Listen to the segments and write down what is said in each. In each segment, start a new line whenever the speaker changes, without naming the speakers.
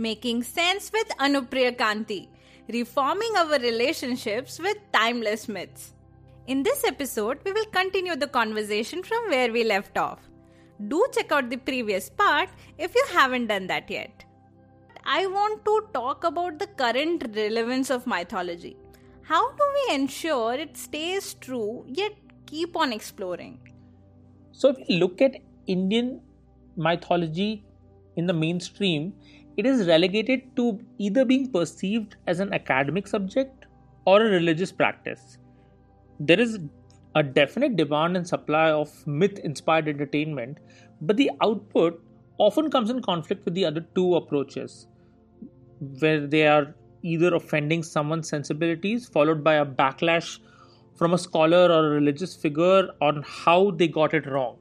Making Sense with Anupriya Kanti, reforming our relationships with timeless myths. In this episode, we will continue the conversation from where we left off. Do check out the previous part if you haven't done that yet. I want to talk about the current relevance of mythology. How do we ensure it stays true yet keep on exploring?
So, if we look at Indian mythology in the mainstream, it is relegated to either being perceived as an academic subject or a religious practice. There is a definite demand and supply of myth inspired entertainment, but the output often comes in conflict with the other two approaches, where they are either offending someone's sensibilities, followed by a backlash from a scholar or a religious figure on how they got it wrong.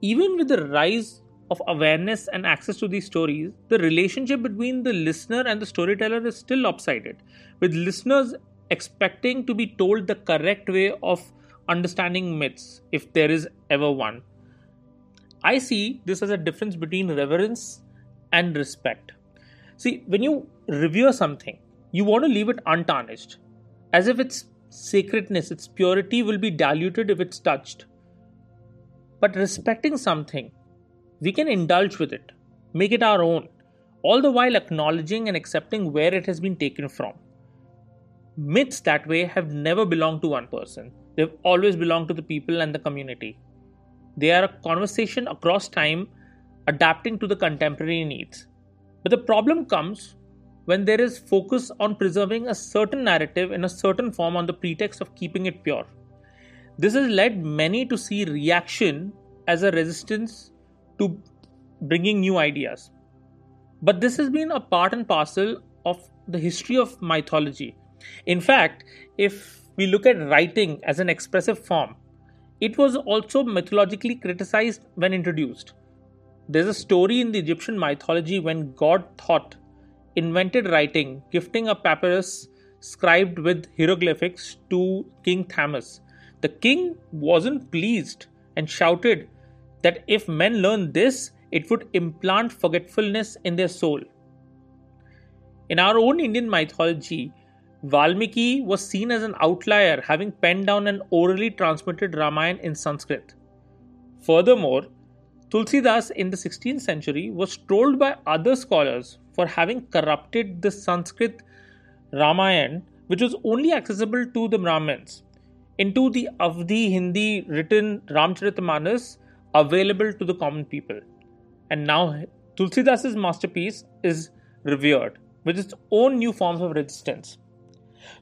Even with the rise of awareness and access to these stories, the relationship between the listener and the storyteller is still lopsided, with listeners expecting to be told the correct way of understanding myths, if there is ever one. I see this as a difference between reverence and respect. See, when you revere something, you want to leave it untarnished, as if its sacredness, its purity will be diluted if it's touched. But respecting something we can indulge with it, make it our own, all the while acknowledging and accepting where it has been taken from. Myths that way have never belonged to one person, they've always belonged to the people and the community. They are a conversation across time, adapting to the contemporary needs. But the problem comes when there is focus on preserving a certain narrative in a certain form on the pretext of keeping it pure. This has led many to see reaction as a resistance to bringing new ideas. But this has been a part and parcel of the history of mythology. In fact, if we look at writing as an expressive form, it was also mythologically criticized when introduced. There's a story in the Egyptian mythology when god Thoth invented writing, gifting a papyrus scribed with hieroglyphics to King Thjasse. The king wasn't pleased and shouted that if men learn this, it would implant forgetfulness in their soul. In our own Indian mythology, Valmiki was seen as an outlier, having penned down an orally transmitted Ramayana in Sanskrit. Furthermore, Tulsidas in the 16th century was trolled by other scholars for having corrupted the Sanskrit Ramayana, which was only accessible to the Brahmins, into the Awadhi Hindi written Ramcharitmanas available to the common people. And now Tulsidas's masterpiece is revered with its own new forms of resistance.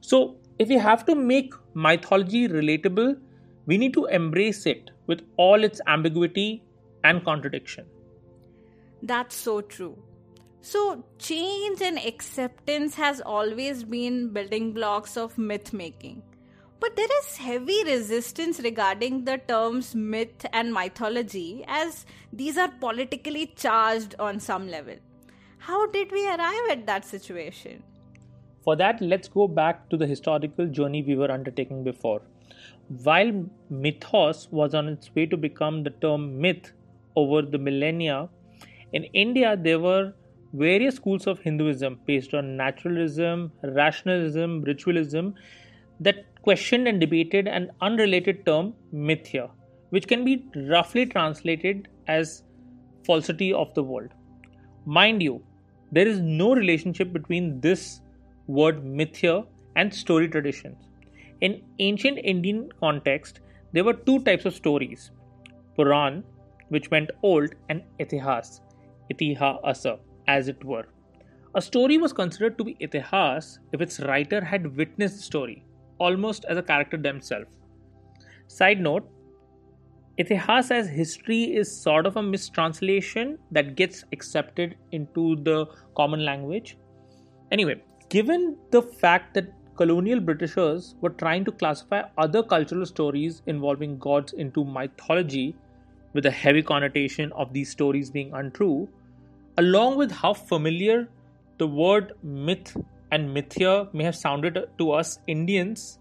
So, if we have to make mythology relatable, we need to embrace it with all its ambiguity and contradiction.
That's so true. So, change and acceptance has always been building blocks of myth making. But there is heavy resistance regarding the terms myth and mythology as these are politically charged on some level. How did we arrive at that situation?
For that, let's go back to the historical journey we were undertaking before. While mythos was on its way to become the term myth over the millennia, in India there were various schools of Hinduism based on naturalism, rationalism, ritualism that questioned and debated an unrelated term, mithya, which can be roughly translated as falsity of the world. Mind you, there is no relationship between this word mithya and story traditions. In ancient Indian context, there were two types of stories Puran, which meant old, and Itihas, Itihasa, as it were. A story was considered to be Itihas if its writer had witnessed the story, almost as a character themselves. Side note Itihas as history is sort of a mistranslation that gets accepted into the common language. Anyway, given the fact that colonial Britishers were trying to classify other cultural stories involving gods into mythology, with a heavy connotation of these stories being untrue, along with how familiar the word myth and mithya may have sounded to us Indians,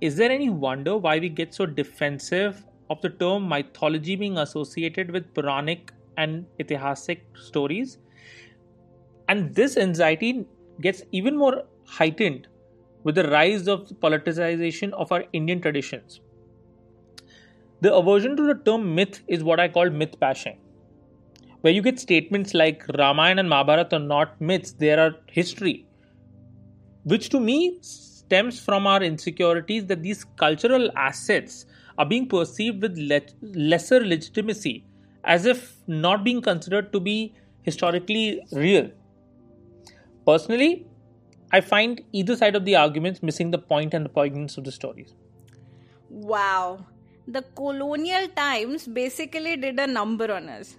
is there any wonder why we get so defensive of the term mythology being associated with Puranic and Itihasic stories? And this anxiety gets even more heightened with the rise of the politicization of our Indian traditions. The aversion to the term myth is what I call myth bashing, where you get statements like Ramayana and Mahabharata are not myths, they are history, which to me stems from our insecurities that these cultural assets are being perceived with le- lesser legitimacy, as if not being considered to be historically real. Personally, I find either side of the arguments missing the point and the poignance of the stories.
Wow, the colonial times basically did a number on us.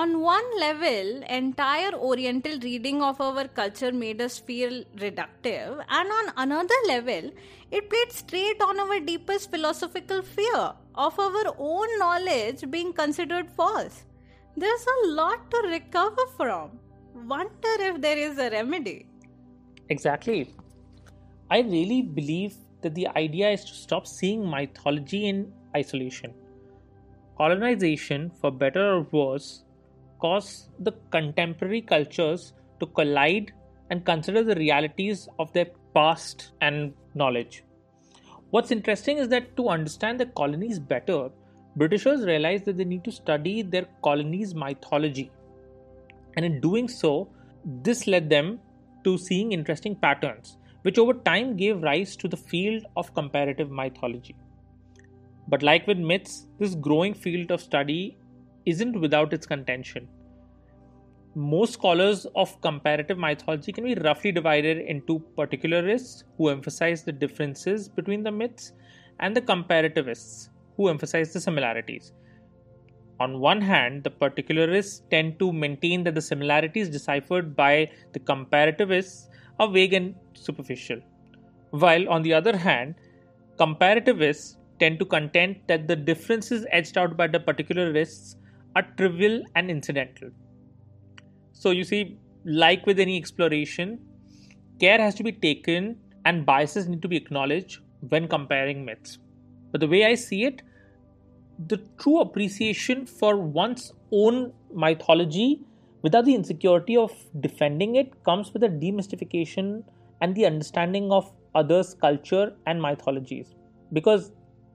On one level, entire Oriental reading of our culture made us feel reductive, and on another level, it played straight on our deepest philosophical fear of our own knowledge being considered false. There's a lot to recover from. Wonder if there is a remedy.
Exactly. I really believe that the idea is to stop seeing mythology in isolation. Colonization, for better or worse, caused the contemporary cultures to collide and consider the realities of their past and knowledge. What's interesting is that to understand the colonies better, Britishers realized that they need to study their colonies' mythology. And in doing so, this led them to seeing interesting patterns, which over time gave rise to the field of comparative mythology. But like with myths, this growing field of study isn't without its contention. Most scholars of comparative mythology can be roughly divided into particularists who emphasize the differences between the myths and the comparativists who emphasize the similarities. On one hand, the particularists tend to maintain that the similarities deciphered by the comparativists are vague and superficial, while on the other hand, comparativists tend to contend that the differences etched out by the particularists are trivial and incidental. So, you see, like with any exploration, care has to be taken and biases need to be acknowledged when comparing myths. But the way I see it, the true appreciation for one's own mythology without the insecurity of defending it comes with a demystification and the understanding of others' culture and mythologies. Because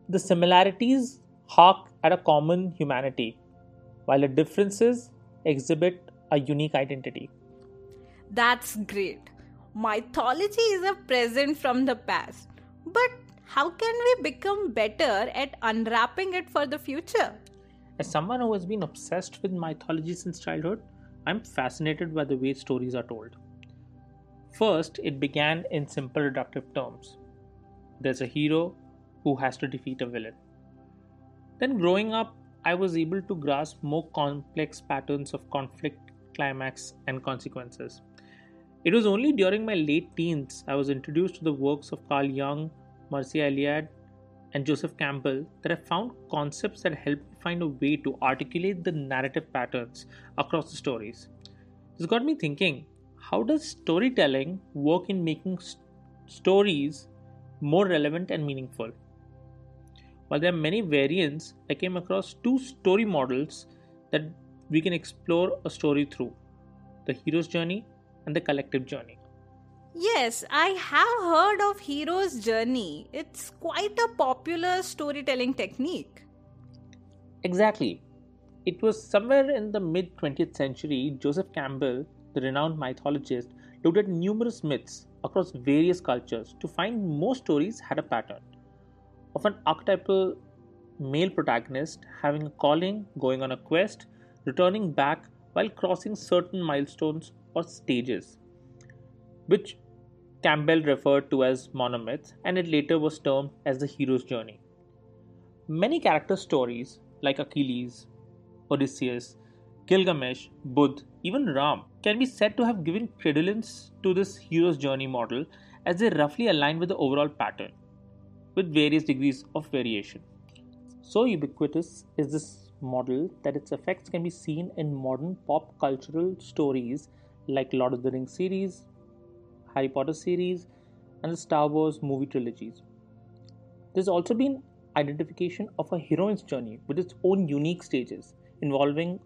the similarities hark at a common humanity, while the differences exhibit a unique identity.
That's great. Mythology is a present from the past. But how can we become better at unwrapping it for the future?
As someone who has been obsessed with mythology since childhood, I'm fascinated by the way stories are told. First, it began in simple reductive terms. There's a hero who has to defeat a villain. Then, growing up, I was able to grasp more complex patterns of conflict, climax, and consequences. It was only during my late teens I was introduced to the works of Carl Jung, Mircea Eliade, and Joseph Campbell that I found concepts that helped me find a way to articulate the narrative patterns across the stories. This got me thinking how does storytelling work in making st- stories more relevant and meaningful? While there are many variants, I came across two story models that we can explore a story through the hero's journey and the collective journey.
Yes, I have heard of Hero's Journey. It's quite a popular storytelling technique.
Exactly. it was somewhere in the mid 20th century, Joseph Campbell, the renowned mythologist, looked at numerous myths across various cultures to find most stories had a pattern of an archetypal male protagonist having a calling, going on a quest, returning back while crossing certain milestones or stages, which Campbell referred to as monomyths and it later was termed as the hero's journey. Many character stories like Achilles, Odysseus, Gilgamesh, Buddha, even Ram can be said to have given credence to this hero's journey model as they roughly align with the overall pattern, with various degrees of variation. So ubiquitous is this model that its effects can be seen in modern pop cultural stories like Lord of the Rings series, Harry Potter series, and the Star Wars movie trilogies. There's also been identification of a heroine's journey with its own unique stages involving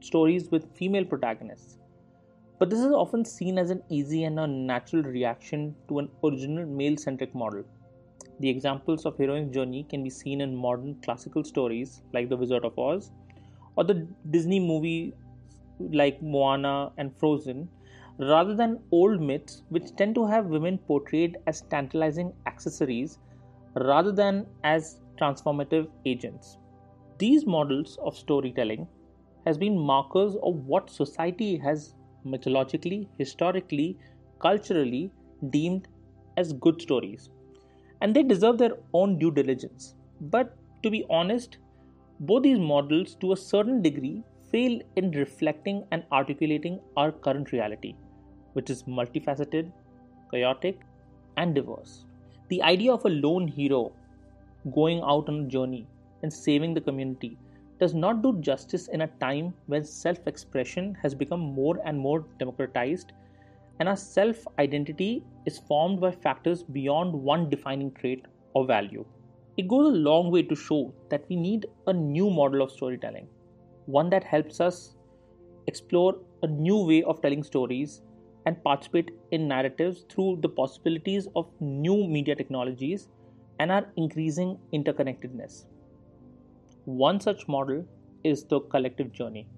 stories with female protagonists. But this is often seen as an easy and a natural reaction to an original male centric model. The examples of heroine's journey can be seen in modern classical stories like The Wizard of Oz or the Disney movie like Moana and Frozen, rather than old myths which tend to have women portrayed as tantalizing accessories rather than as transformative agents. These models of storytelling has been markers of what society has mythologically, historically, culturally deemed as good stories. And they deserve their own due diligence. But to be honest, both these models to a certain degree fail in reflecting and articulating our current reality, which is multifaceted, chaotic, and diverse. The idea of a lone hero going out on a journey and saving the community does not do justice in a time when self expression has become more and more democratized and our self identity is formed by factors beyond one defining trait or value. It goes a long way to show that we need a new model of storytelling, one that helps us explore a new way of telling stories and participate in narratives through the possibilities of new media technologies and our increasing interconnectedness. One such model is the collective journey,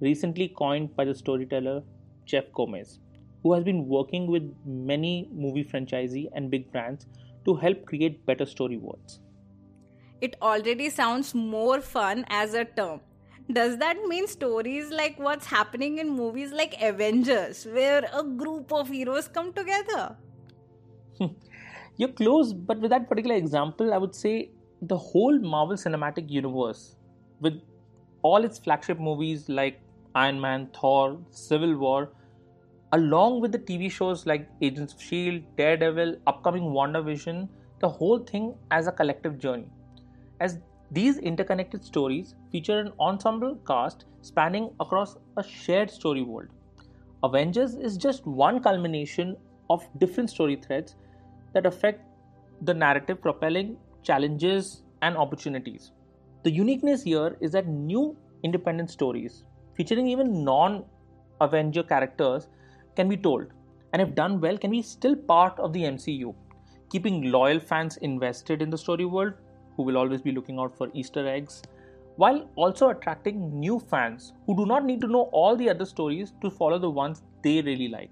recently coined by the storyteller Jeff Gomez, who has been working with many movie franchisee and big brands to help create better storyboards.
It already sounds more fun as a term. Does that mean stories like what's happening in movies like Avengers, where a group of heroes come together?
You're close, but with that particular example, I would say the whole Marvel Cinematic Universe, with all its flagship movies like Iron Man, Thor, Civil War, along with the TV shows like Agents of S.H.I.E.L.D., Daredevil, upcoming WandaVision, the whole thing as a collective journey. As these interconnected stories feature an ensemble cast spanning across a shared story world. Avengers is just one culmination of different story threads that affect the narrative propelling challenges, and opportunities. The uniqueness here is that new independent stories, featuring even non Avenger characters, can be told, and if done well, can be still part of the MCU, keeping loyal fans invested in the story world who will always be looking out for Easter eggs, while also attracting new fans who do not need to know all the other stories to follow the ones they really like.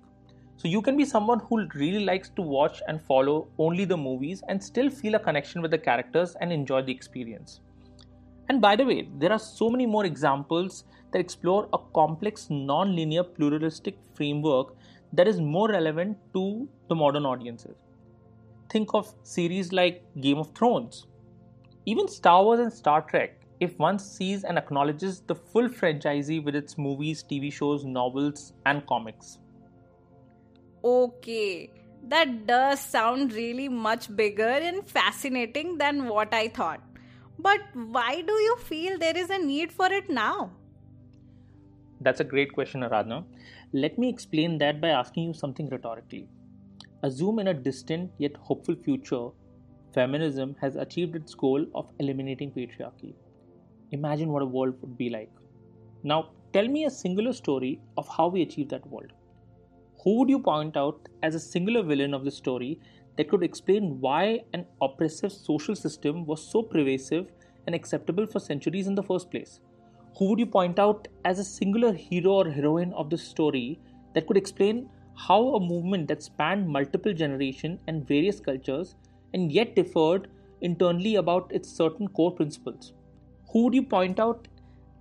So you can be someone who really likes to watch and follow only the movies and still feel a connection with the characters and enjoy the experience. And by the way, there are so many more examples that explore a complex non-linear pluralistic framework that is more relevant to the modern audiences. Think of series like Game of Thrones. Even Star Wars and Star Trek, if one sees and acknowledges the full franchisee with its movies, TV shows, novels, and comics.
Okay, that does sound really much bigger and fascinating than what I thought. But why do you feel there is a need for it now?
That's a great question, Aradhana. Let me explain that by asking you something rhetorically. Assume in a distant yet hopeful future, feminism has achieved its goal of eliminating patriarchy. Imagine what a world would be like. Now, tell me a singular story of how we achieve that world. Who would you point out as a singular villain of the story that could explain why an oppressive social system was so pervasive and acceptable for centuries in the first place? who would you point out as a singular hero or heroine of the story that could explain how a movement that spanned multiple generations and various cultures and yet differed internally about its certain core principles? Who would you point out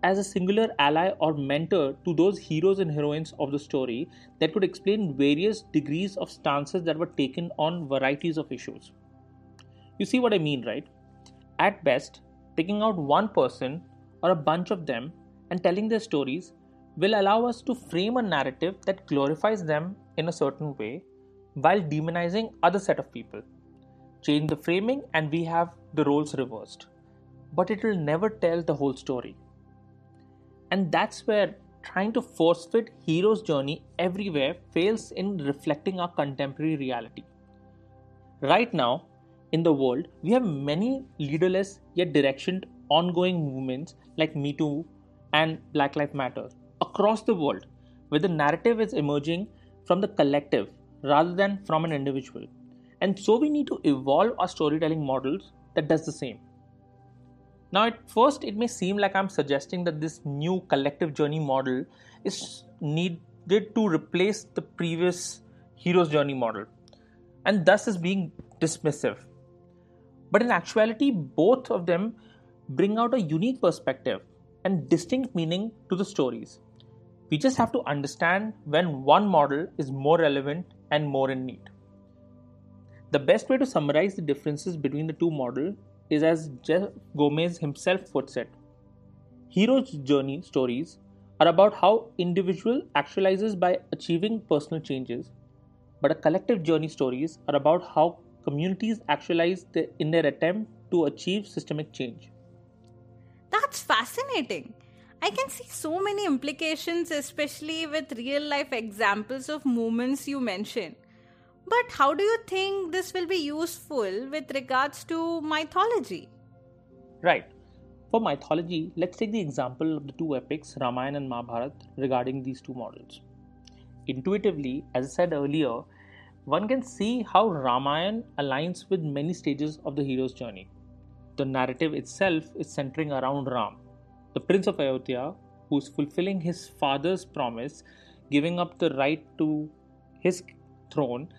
as a singular ally or mentor to those heroes and heroines of the story that could explain various degrees of stances that were taken on varieties of issues? You see what I mean, right? At best, picking out one person or a bunch of them and telling their stories will allow us to frame a narrative that glorifies them in a certain way while demonizing other set of people change the framing and we have the roles reversed but it will never tell the whole story and that's where trying to force fit hero's journey everywhere fails in reflecting our contemporary reality right now in the world, we have many leaderless yet directioned ongoing movements like Me Too and Black Lives Matter across the world, where the narrative is emerging from the collective rather than from an individual. And so we need to evolve our storytelling models that does the same. Now, at first, it may seem like I'm suggesting that this new collective journey model is needed to replace the previous hero's journey model, and thus is being dismissive. But in actuality, both of them bring out a unique perspective and distinct meaning to the stories. We just have to understand when one model is more relevant and more in need. The best way to summarize the differences between the two models is as Jeff Gomez himself puts it. Hero's journey stories are about how individual actualizes by achieving personal changes, but a collective journey stories are about how communities actualize the, in their attempt to achieve systemic change.
That's fascinating. I can see so many implications, especially with real life examples of movements you mention. But how do you think this will be useful with regards to mythology?
Right. For mythology, let's take the example of the two epics, Ramayana and Mahabharata, regarding these two models. Intuitively, as I said earlier, one can see how Ramayana aligns with many stages of the hero's journey. The narrative itself is centering around Ram, the prince of Ayodhya, who is fulfilling his father's promise, giving up the right to his throne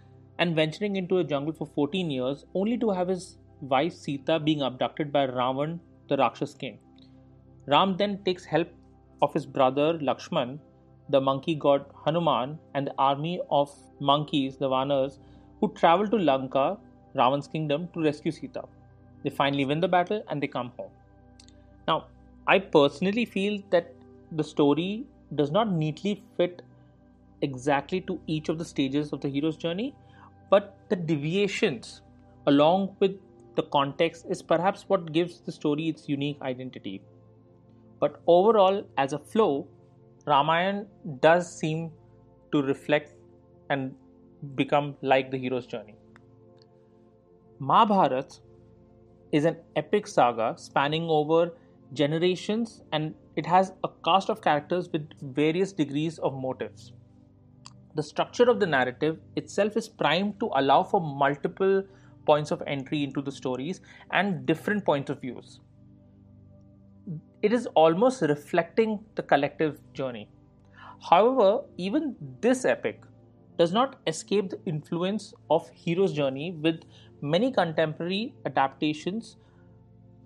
and venturing into a jungle for 14 years only to have his wife Sita being abducted by Ravan, the Rakshas king. Ram then takes help of his brother Lakshman the monkey god Hanuman, and the army of monkeys, the Vanars, who travel to Lanka, Ravan's kingdom, to rescue Sita. They finally win the battle and they come home. Now, I personally feel that the story does not neatly fit exactly to each of the stages of the hero's journey, but the deviations along with the context is perhaps what gives the story its unique identity. But overall, as a flow, Ramayana does seem to reflect and become like the hero's journey. Mahabharata is an epic saga spanning over generations and it has a cast of characters with various degrees of motives. The structure of the narrative itself is primed to allow for multiple points of entry into the stories and different points of views it is almost reflecting the collective journey. However, even this epic does not escape the influence of Hero's Journey with many contemporary adaptations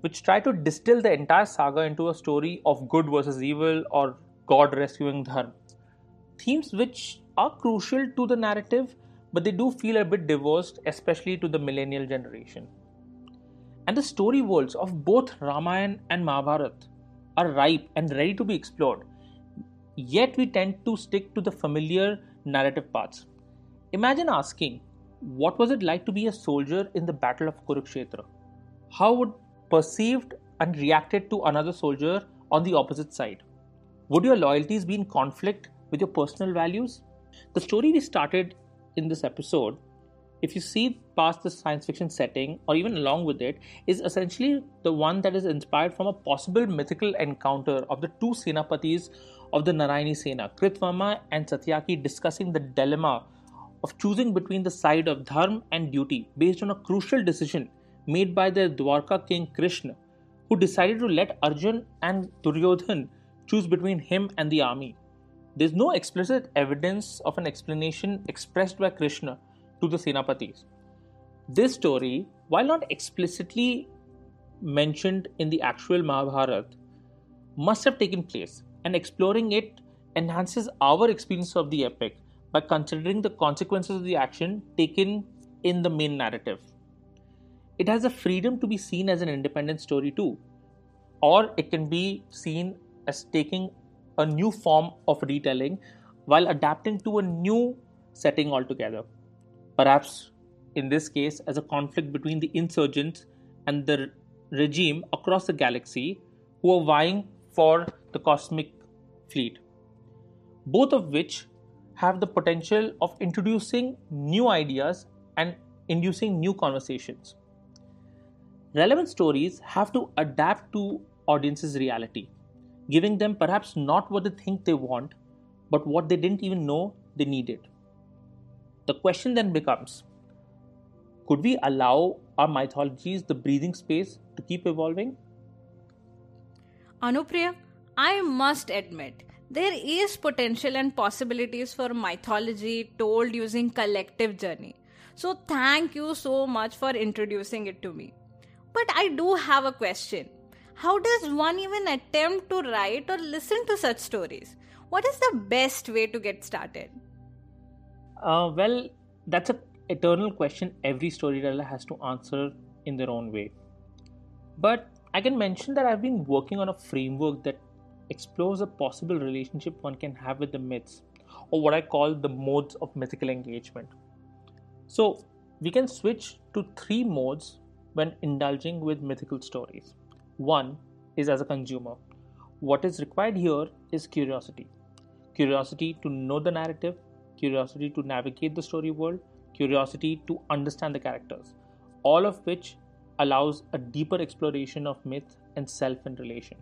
which try to distill the entire saga into a story of good versus evil or God rescuing Dharma. Themes which are crucial to the narrative, but they do feel a bit divorced, especially to the millennial generation. And the story worlds of both Ramayana and Mahabharata are ripe and ready to be explored. Yet we tend to stick to the familiar narrative paths. Imagine asking, what was it like to be a soldier in the Battle of Kurukshetra? How would perceived and reacted to another soldier on the opposite side? Would your loyalties be in conflict with your personal values? The story we started in this episode if you see past the science fiction setting or even along with it is essentially the one that is inspired from a possible mythical encounter of the two senapatis of the Narayani Sena, Kritvarma and Satyaki discussing the dilemma of choosing between the side of dharma and duty based on a crucial decision made by their Dwarka king Krishna, who decided to let Arjun and Duryodhan choose between him and the army. There's no explicit evidence of an explanation expressed by Krishna to the Senapatis. This story, while not explicitly mentioned in the actual Mahabharata, must have taken place, and exploring it enhances our experience of the epic by considering the consequences of the action taken in the main narrative. It has a freedom to be seen as an independent story too, or it can be seen as taking a new form of retelling while adapting to a new setting altogether. Perhaps in this case, as a conflict between the insurgents and the regime across the galaxy who are vying for the cosmic fleet, both of which have the potential of introducing new ideas and inducing new conversations. Relevant stories have to adapt to audiences' reality, giving them perhaps not what they think they want, but what they didn't even know they needed. The question then becomes could we allow our mythologies the breathing space to keep evolving?
Anupriya, I must admit, there is potential and possibilities for mythology told using collective journey. So, thank you so much for introducing it to me. But I do have a question. How does one even attempt to write or listen to such stories? What is the best way to get started?
Uh, well, that's an eternal question every storyteller has to answer in their own way. But I can mention that I've been working on a framework that explores a possible relationship one can have with the myths, or what I call the modes of mythical engagement. So, we can switch to three modes when indulging with mythical stories. One is as a consumer. What is required here is curiosity curiosity to know the narrative, curiosity to navigate the story world, curiosity to understand the characters, all of which allows a deeper exploration of myth and self in relation.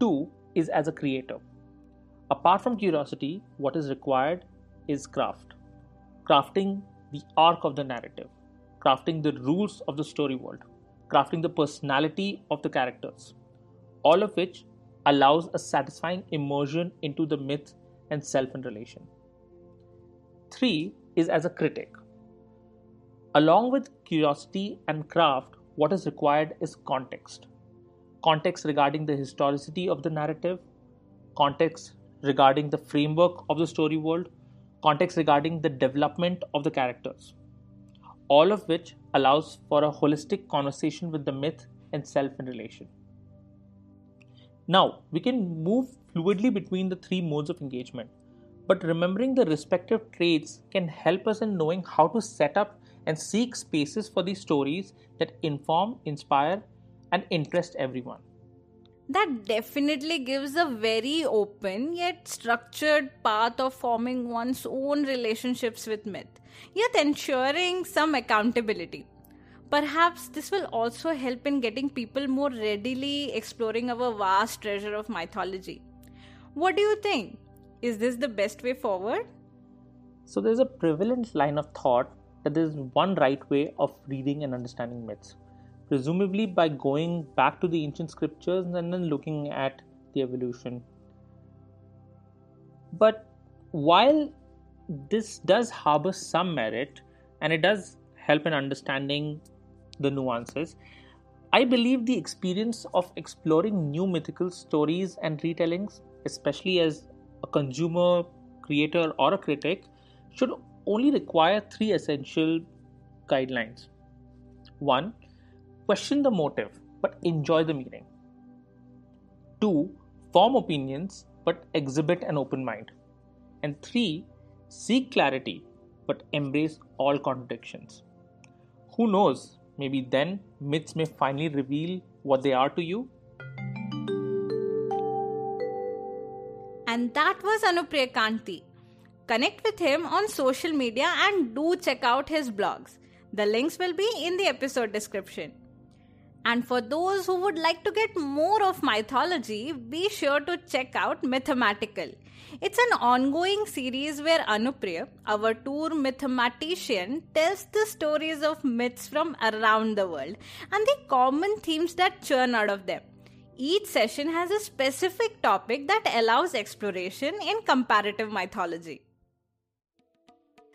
Two is as a creator. Apart from curiosity, what is required is craft. Crafting the arc of the narrative, crafting the rules of the story world, crafting the personality of the characters, all of which allows a satisfying immersion into the myth and self in relation. Three is as a critic. Along with curiosity and craft, what is required is context. Context regarding the historicity of the narrative, context regarding the framework of the story world, context regarding the development of the characters. All of which allows for a holistic conversation with the myth and self in relation. Now, we can move fluidly between the three modes of engagement but remembering the respective traits can help us in knowing how to set up and seek spaces for these stories that inform, inspire, and interest everyone.
That definitely gives a very open yet structured path of forming one's own relationships with myth, yet ensuring some accountability. Perhaps this will also help in getting people more readily exploring our vast treasure of mythology. What do you think? Is this the best way forward?
So, there's a prevalent line of thought that there's one right way of reading and understanding myths, presumably by going back to the ancient scriptures and then looking at the evolution. But while this does harbor some merit and it does help in understanding the nuances, I believe the experience of exploring new mythical stories and retellings, especially as a consumer, creator, or a critic should only require three essential guidelines. One, question the motive but enjoy the meaning. Two, form opinions but exhibit an open mind. And three, seek clarity but embrace all contradictions. Who knows, maybe then myths may finally reveal what they are to you
And that was Anupriya Kanti. Connect with him on social media and do check out his blogs. The links will be in the episode description. And for those who would like to get more of mythology, be sure to check out Mathematical. It's an ongoing series where Anupriya, our tour mathematician, tells the stories of myths from around the world and the common themes that churn out of them. Each session has a specific topic that allows exploration in comparative mythology.